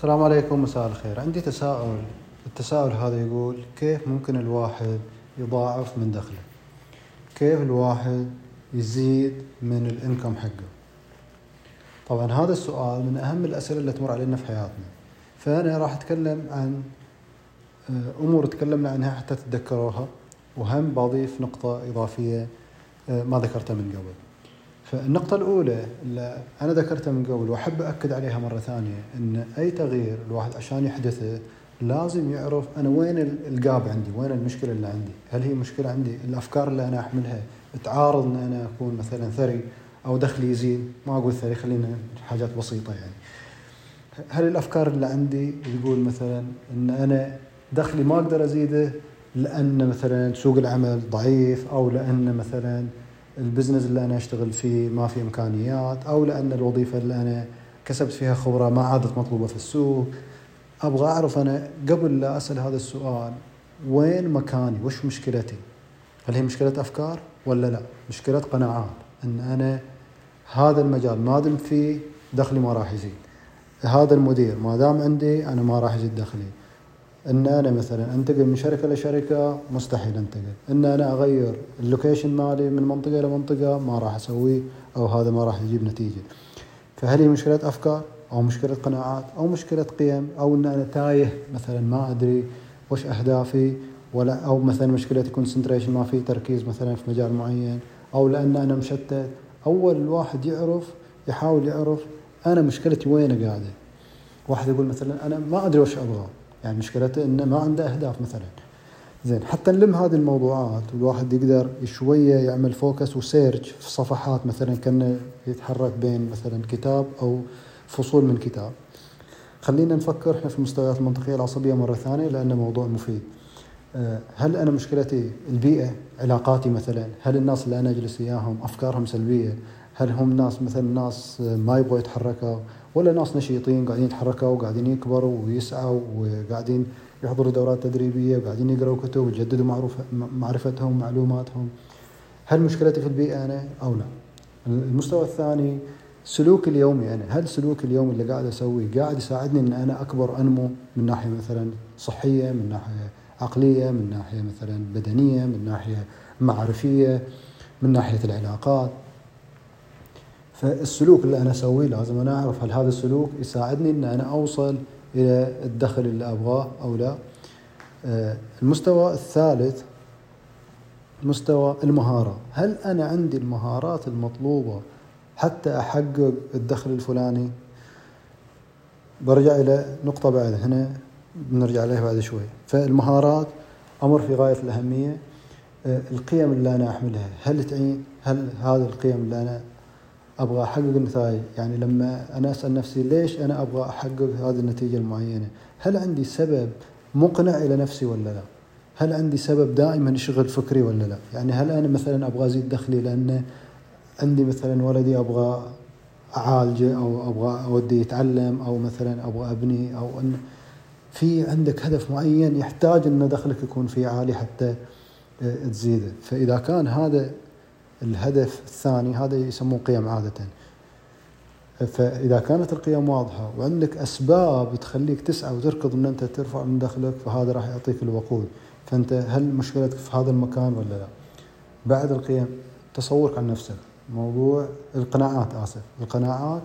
السلام عليكم مساء الخير. عندي تساؤل. التساؤل هذا يقول كيف ممكن الواحد يضاعف من دخله؟ كيف الواحد يزيد من الإنكم حقه؟ طبعا هذا السؤال من أهم الأسئلة اللي تمر علينا في حياتنا. فأنا راح أتكلم عن آه، أمور تكلمنا عنها حتى تتذكروها وهم بضيف نقطة إضافية آه، ما ذكرتها من قبل. فالنقطة الأولى اللي أنا ذكرتها من قبل وأحب أكد عليها مرة ثانية أن أي تغيير الواحد عشان يحدثه لازم يعرف أنا وين ال gap عندي وين المشكلة اللي عندي؟ هل هي مشكلة عندي؟ الأفكار اللي أنا أحملها؟ تعارض أن أنا أكون مثلا ثري أو دخلي يزيد؟ ما أقول ثري خلينا حاجات بسيطة يعني. هل الأفكار اللي عندي تقول مثلا أن أنا دخلي ما أقدر أزيده لأن مثلا سوق العمل ضعيف أو لأن مثلا ال business اللي أنا أشتغل فيه ما في إمكانيات أو لأن الوظيفة اللي أنا كسبت فيها خبرة ما عادت مطلوبة في السوق. أبغى أعرف أنا قبل لا أسأل هذا السؤال وين مكاني؟ وش مشكلتي؟ هل هي مشكلة أفكار ولا لا؟ مشكلة قناعات إن أنا هذا المجال ما دام فيه دخلي ما راح يزيد. هذا المدير ما دام عندي أنا ما راح يزيد دخلي. ان أنا مثلا أنتقل من شركة لشركه مستحيل أنتقل. ان أنا أغير اللوكيشن مالي من منطقة لمنطقه ما راح أسويه أو هذا ما راح يجيب نتيجة. فهل هي مشكلة أفكار أو مشكلة قناعات أو مشكلة قيم أو إن أنا تايه مثلا ما أدري وش أهدافي ولا أو مثلا مشكلة concentration ما في تركيز مثلا في مجال معين أو لأن أنا مشتت. أول الواحد يعرف يحاول يعرف أنا مشكلتي وين قاعدة. واحد يقول مثلا أنا ما أدري وش أبغى. يعني مشكلته إنه ما عنده أهداف مثلا. زين حتى نلم هذه الموضوعات والواحد يقدر شوية يعمل focus و search في صفحات مثلا كأنه يتحرك بين مثلا كتاب أو فصول من كتاب. خلينا نفكر إحنا في المستويات المنطقية العصبية مرة ثانية لأنه موضوع مفيد. آه، هل أنا مشكلتي البيئة علاقاتي مثلا هل الناس اللي أنا أجلس وياهم أفكارهم سلبية هل هم ناس مثلا ناس ما يبغوا يتحركوا ولا ناس نشيطين قاعدين يتحركوا وقاعدين يكبروا ويسعوا وقاعدين يحضروا دورات تدريبية وقاعدين يقروا كتب ويجددوا معرفتهم ومعلوماتهم هل مشكلتي في البيئة أنا أو لا؟ المستوى الثاني سلوك اليومي أنا هل سلوك اليوم اللي قاعد أسويه قاعد يساعدني إن أنا أكبر أنمو من ناحية مثلا صحية من ناحية عقلية من ناحية مثلا بدنية من ناحية معرفية من ناحية العلاقات فالسلوك اللي أنا أسويه لازم أنا أعرف هل هذا السلوك يساعدني ان أنا أوصل إلى الدخل اللي أبغاه أو لا. آه، المستوى الثالث مستوى المهارة. هل أنا عندي المهارات المطلوبة حتى أحقق الدخل الفلاني؟ برجع إلى نقطة بعد هنا بنرجع عليها بعد شوي. فالمهارات أمر في غاية الأهمية. آه، القيم اللي أنا أحملها هل تعين هل هذه القيم اللي أنا أبغى أحقق النتائج يعني لما أنا أسأل نفسي ليش أنا أبغى أحقق هذه النتيجة المعينة؟ هل عندي سبب مقنع إلى نفسي ولا لا؟ هل عندي سبب دائما يشغل فكري ولا لا؟ يعني هل أنا مثلا أبغى أزيد دخلي لأن عندي مثلا ولدي أبغى أعالجه أو أبغى أوديه يتعلم أو مثلا أبغى أبني أو أن في عندك هدف معين يحتاج إن دخلك يكون فيه عالي حتى تزيده. فإذا كان هذا الهدف الثاني هذا يسموه قيم عادة. فإذا كانت القيم واضحة وعندك أسباب تخليك تسعى وتركض أن أنت ترفع من دخلك فهذا راح يعطيك الوقود. فأنت هل مشكلتك في هذا المكان ولا لا؟ بعد القيم تصورك عن نفسك. موضوع القناعات آسف. القناعات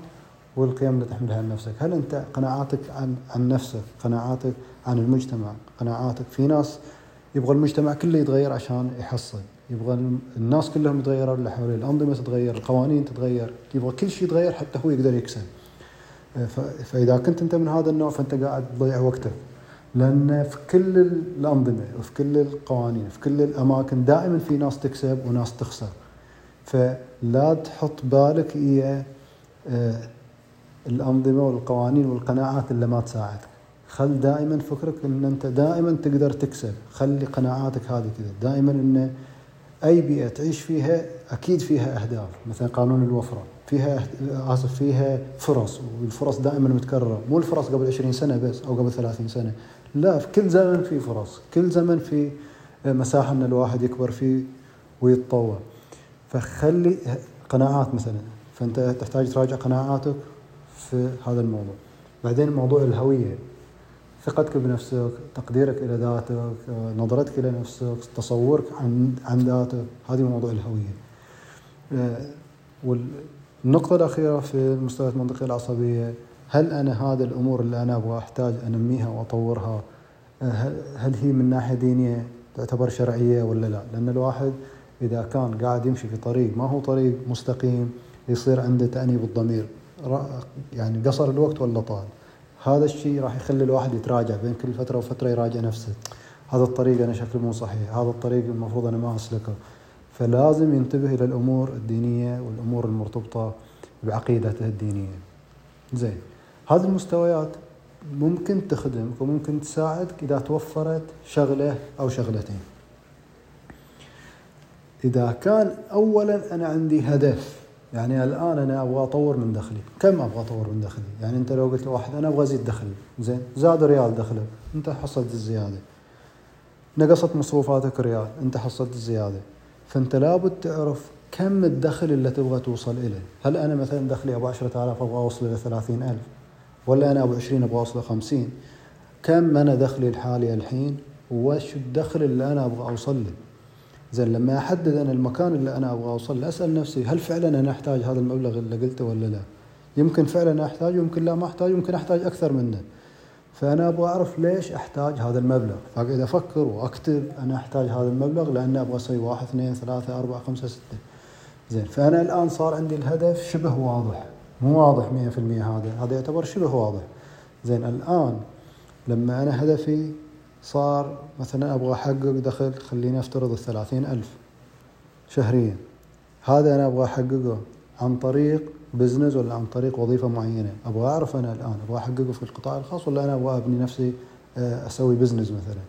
والقيم اللي تحملها عن نفسك. هل أنت قناعاتك عن, عن نفسك؟ قناعاتك عن المجتمع؟ قناعاتك في ناس يبغى المجتمع كله يتغير عشان يحصل. يبغى الناس كلهم يتغيروا اللي حواليه الأنظمة تتغير القوانين تتغير يبغى كل شيء يتغير حتى هو يقدر يكسب. فإذا كنت أنت من هذا النوع فأنت قاعد تضيع وقتك لأن في كل الأنظمة وفي كل القوانين في كل الأماكن دائما في ناس تكسب وناس تخسر. فلا تحط بالك هي آه، الأنظمة والقوانين والقناعات اللي ما تساعدك. خل دائما فكرك إن أنت دائما تقدر تكسب. خلي قناعاتك هذه كذا. دائما إن أي بيئة تعيش فيها أكيد فيها أهداف مثلا قانون الوفرة فيها اسف فيها فرص والفرص دائما متكررة مو الفرص قبل 20 سنة بس أو قبل 30 سنة لا في كل زمن في فرص كل زمن في مساحة إن الواحد يكبر فيه ويتطور. فخلي قناعات مثلا فأنت تحتاج تراجع قناعاتك في هذا الموضوع. بعدين موضوع الهوية. ثقتك بنفسك تقديرك إلى ذاتك نظرتك إلى نفسك تصورك عن عن ذاتك هذه موضوع الهوية والنقطة الأخيرة في مستوى المنطقة العصبية هل أنا هذا الأمور اللي أنا أبغى أحتاج أنميها وأطورها هل هي من ناحية دينية تعتبر شرعية ولا لا؟ لأن الواحد إذا كان قاعد يمشي في طريق ما هو طريق مستقيم يصير عنده تأنيب الضمير يعني قصر الوقت ولا طال هذا الشيء راح يخلي الواحد يتراجع بين كل فترة وفترة يراجع نفسه. هذا الطريق أنا شكله مو صحيح. هذا الطريق المفروض أنا ما أسلكه. فلازم ينتبه إلى الأمور الدينية والأمور المرتبطة بعقيدته الدينية. زين. هذه المستويات ممكن تخدمك وممكن تساعدك إذا توفرت شغلة أو شغلتين. إذا كان اولا أنا عندي هدف يعني الآن أنا أبغى أطور من دخلي. كم أبغى أطور من دخلي؟ يعني أنت لو قلت لواحد أنا أبغى أزيد دخلي. زين. زاد ريال دخله. أنت حصلت الزيادة. نقصت مصروفاتك ريال. أنت حصلت الزيادة. فأنت لابد تعرف كم الدخل اللي تبغى توصل إليه. هل أنا مثلا دخلي أبو 10000 أبغى اوصل إلى 30000 ولا أنا أبو 20 أبغى اوصل 50 كم أنا دخلي الحالي الحين؟ وش الدخل اللي أنا أبغى أوصل له؟ زين لما أحدد أنا المكان اللي أنا أبغى أوصل له أسأل نفسي هل فعلا أنا أحتاج هذا المبلغ اللي قلته ولا لا؟ يمكن فعلا احتاج يمكن لا ما احتاج يمكن أحتاج أكثر منه. فأنا أبغى أعرف ليش أحتاج هذا المبلغ، فاقعد أفكر وأكتب أنا أحتاج هذا المبلغ لأن أبغى أسوي واحد اثنين ثلاثة أربعة خمسة ستة. زين فأنا الآن صار عندي الهدف شبه واضح، مو واضح 100% هذا، هذا يعتبر شبه واضح. زين الآن لما أنا هدفي صار مثلا أبغى أحقق دخل خليني أفترض الثلاثين ألف شهريا. هذا أنا أبغى أحققه عن طريق business ولا عن طريق وظيفة معينة. أبغى أعرف أنا الآن أبغى أحققه في القطاع الخاص ولا أنا أبغى أبني نفسي آه، أسوي business مثلا.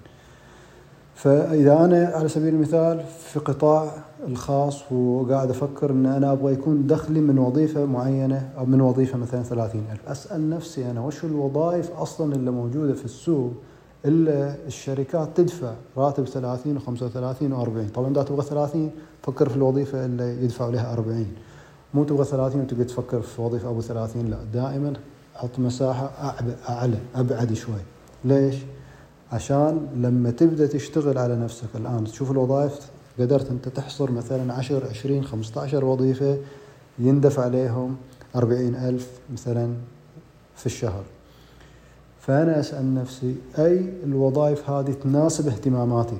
فإذا أنا على سبيل المثال في قطاع الخاص وقاعد أفكر أن أنا أبغى يكون دخلي من وظيفة معينة أو من وظيفة مثلا ثلاثين ألف أسأل نفسي أنا وش الوظائف أصلا اللي موجودة في السوق الشركات تدفع راتب 30 و35 و40 طبعا إذا تبغى 30 فكر في الوظيفة اللي يدفعوا لها 40 مو تبغى 30 وتقعد تفكر في وظيفة أبو 30 لا. دائما حط مساحة أعلى أبعد شوي. ليش؟ عشان لما تبدأ تشتغل على نفسك الآن تشوف الوظائف قدرت أنت تحصر مثلا 10 20 15 وظيفة يندفع عليهم 40 ألف مثلا في الشهر. فأنا أسأل نفسي أي الوظائف هذه تناسب اهتماماتي؟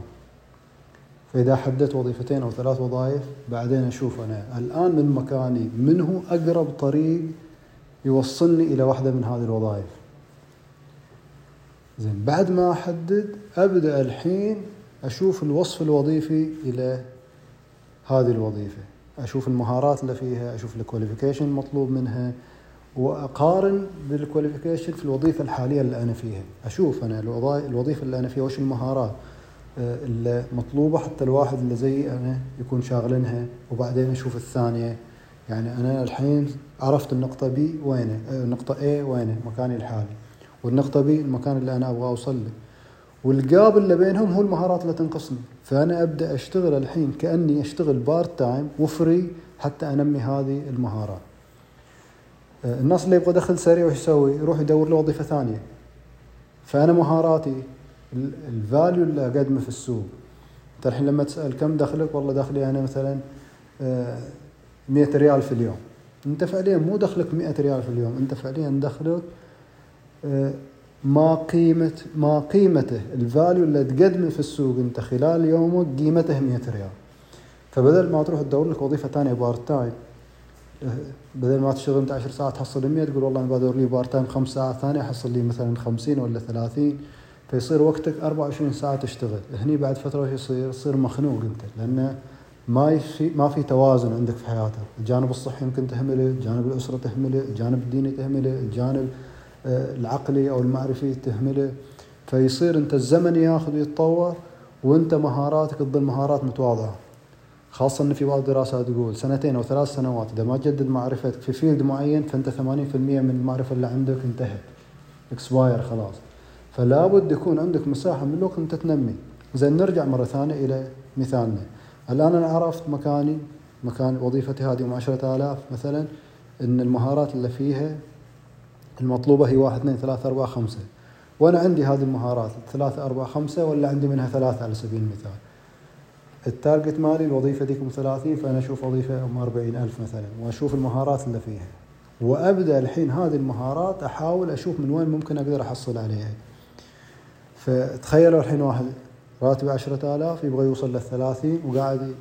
فإذا حددت وظيفتين أو ثلاث وظائف بعدين أشوف أنا الآن من مكاني من هو أقرب طريق يوصلني إلى واحدة من هذه الوظائف. زين بعد ما أحدد أبدأ الحين أشوف الوصف الوظيفي إلى هذه الوظيفة. أشوف المهارات اللي فيها أشوف ال qualification المطلوب منها وأقارن بال qualification في الوظيفة الحالية اللي أنا فيها. أشوف أنا الوظيفة اللي أنا فيها وش المهارات آه، اللي مطلوبة حتى الواحد اللي زي أنا يكون شاغلينها وبعدين أشوف الثانية. يعني أنا الحين عرفت النقطة B وينه آه، النقطه A وينه مكاني الحالي. والنقطة B المكان اللي أنا أبغى أوصل له. وال gap اللي بينهم هو المهارات اللي تنقصني. فأنا أبدأ أشتغل الحين كأني أشتغل part time و free حتى أنمي هذه المهارات. الناس اللي يبغى دخل سريع وش يسوي؟ يروح يدور له وظيفة ثانية. فأنا مهاراتي ال value اللي أقدمه في السوق. أنت الحين لما تسأل كم دخلك؟ والله دخلي أنا مثلا 100 آه، ريال في اليوم. أنت فعليا مو دخلك 100 ريال في اليوم أنت فعليا دخلك آه، ما قيمة ما قيمته ال value اللي تقدمه في السوق أنت خلال يومك قيمته 100 ريال. فبدل ما تروح تدور لك وظيفة ثانية part time بدل ما تشتغل انت 10 ساعات تحصل 100 تقول والله أنا بدور لي part time خمس ساعات ثانية احصل لي مثلا 50 ولا 30 فيصير وقتك 24 ساعة تشتغل هني بعد فترة وش يصير؟ تصير مخنوق أنت لأنه ما في ما في توازن عندك في حياتك، الجانب الصحي يمكن تهمله، الجانب الأسرة تهمله، الجانب الديني تهمله، الجانب آه، العقلي أو المعرفي تهمله، فيصير أنت الزمن ياخذ ويتطور وأنت مهاراتك تظل مهارات متواضعة. خاصة أن في بعض الدراسات تقول سنتين أو ثلاث سنوات إذا ما تجدد معرفتك في فيلد معين فأنت 80% من المعرفة اللي عندك انتهت expire خلاص. فلا بد يكون عندك مساحة من الوقت أنت تنمي. زين نرجع مرة ثانية إلى مثالنا. الآن أنا عرفت مكاني مكان وظيفتي هذه أم 10000 مثلا أن المهارات اللي فيها المطلوبة هي واحد اثنين ثلاثة أربعة خمسة. وأنا عندي هذه المهارات ثلاثة أربعة خمسة ولا عندي منها ثلاثة على سبيل المثال؟ ال target مالي الوظيفة ذيك أم 30 فأنا أشوف وظيفة أم 40 ألف مثلا وأشوف المهارات اللي فيها. وأبدأ الحين هذه المهارات أحاول أشوف من وين ممكن أقدر أحصل عليها. فتخيلوا الحين واحد راتب عشرة آلاف يبغى يوصل للثلاثين وقاعد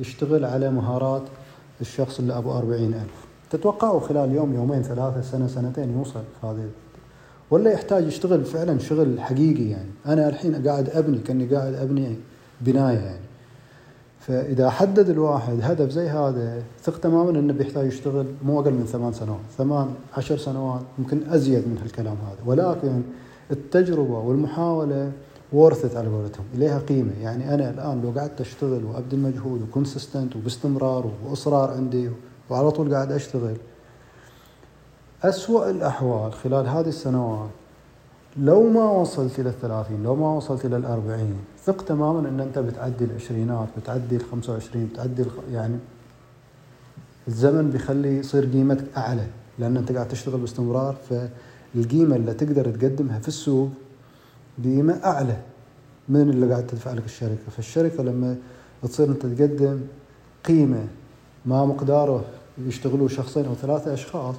يشتغل على مهارات الشخص اللي أربعين ألف. تتوقعوا خلال يوم يومين ثلاثة سنة سنتين يوصل هذه؟ ولا يحتاج يشتغل فعلا شغل حقيقي يعني؟ أنا الحين قاعد أبني كأني قاعد أبني بناية يعني. فإذا حدد الواحد هدف زي هذا ثق تماما أنه بيحتاج يشتغل مو أقل من ثمان سنوات. ثمان عشر سنوات ممكن أزيد من هالكلام هذا. ولكن التجربة والمحاولة ورثت على قولتهم. إليها قيمة. يعني أنا الآن لو قعدت أشتغل وأبذل مجهود وكونسيستنت وباستمرار وإصرار عندي وعلى طول قاعد أشتغل أسوأ الأحوال خلال هذه السنوات لو ما وصلت إلى الثلاثين لو ما وصلت إلى الأربعين ثق تماما أن أنت بتعدي العشرينات بتعدي الخمسة وعشرين بتعدي يعني الزمن بيخلي يصير قيمتك أعلى لأن أنت قاعد تشتغل باستمرار فالقيمة اللي تقدر تقدمها في السوق قيمة أعلى من اللي قاعد تدفع لك الشركة. فالشركة لما تصير أنت تقدم قيمة ما مقداره يشتغلوا شخصين أو ثلاثة أشخاص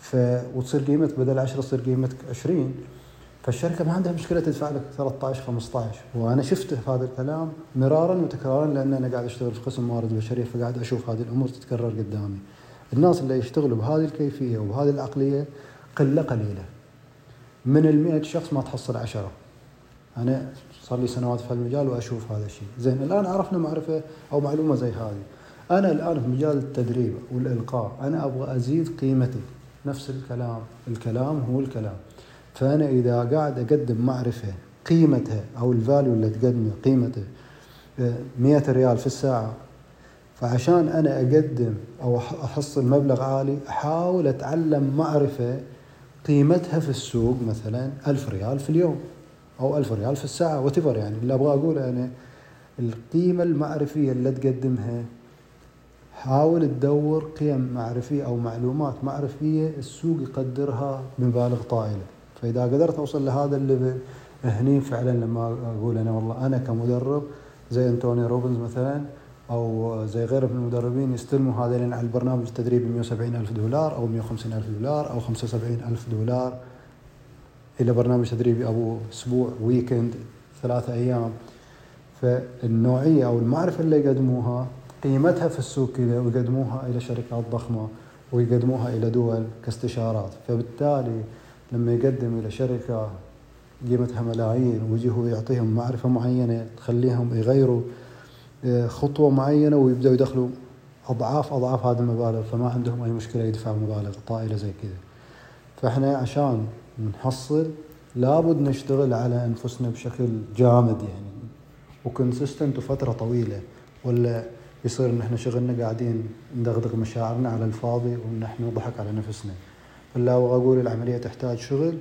ف... وتصير قيمتك بدل 10 تصير قيمتك 20 فالشركة ما عندها مشكلة تدفع لك 13 15 وأنا شفت هذا الكلام مرارا وتكرارا لأن أنا قاعد أشتغل في قسم موارد بشريه فقاعد أشوف هذه الأمور تتكرر قدامي. الناس اللي يشتغلوا بهذه الكيفية وبهذه العقلية قلة قليلة. من ال 100 شخص ما تحصل 10. أنا صار لي سنوات في هالمجال وأشوف هذا الشيء. زين الآن عرفنا معرفة أو معلومة زي هذه. أنا الآن في مجال التدريب والإلقاء أنا أبغى أزيد قيمتي نفس الكلام الكلام هو الكلام فأنا إذا قاعد أقدم معرفة قيمتها أو الفاليو اللي تقدمه قيمته 100 ريال في الساعة فعشان أنا أقدم أو أحصل مبلغ عالي أحاول أتعلم معرفة قيمتها في السوق مثلا ألف ريال في اليوم أو ألف ريال في الساعة وتفر يعني اللي أبغى أقوله أنا القيمة المعرفية اللي تقدمها حاول تدور قيم معرفية أو معلومات معرفية السوق يقدرها بمبالغ طائلة. فإذا قدرت أوصل لهذا ال level هني فعلا لما أقول أنا والله أنا كمدرب زي أنتوني روبنز مثلا أو زي غيره من المدربين يستلموا هذين على البرنامج التدريبي 170 ألف دولار أو 150 ألف دولار أو 75 ألف دولار إلى برنامج تدريبي أبو أسبوع weekend ثلاثة أيام. فالنوعية أو المعرفة اللي يقدموها قيمتها في السوق كذا ويقدموها إلى شركات ضخمة ويقدموها إلى دول كاستشارات. فبالتالي لما يقدم إلى شركة قيمتها ملايين ويجي هو يعطيهم معرفة معينة تخليهم يغيروا آه، خطوة معينة ويبدأوا يدخلوا أضعاف أضعاف هذه المبالغ فما عندهم أي مشكلة يدفعوا مبالغ طائلة زي كذا. فإحنا عشان نحصل لابد نشتغل على أنفسنا بشكل جامد يعني وكونسيستنت وفترة طويلة ولا يصير إن إحنا شغلنا قاعدين ندغدغ مشاعرنا على الفاضي وإن إحنا نضحك على نفسنا. فلا أقول العملية تحتاج شغل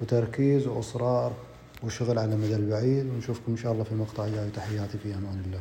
وتركيز وإصرار وشغل على المدى البعيد. ونشوفكم إن شاء الله في مقطع جاي تحياتي في أمان الله.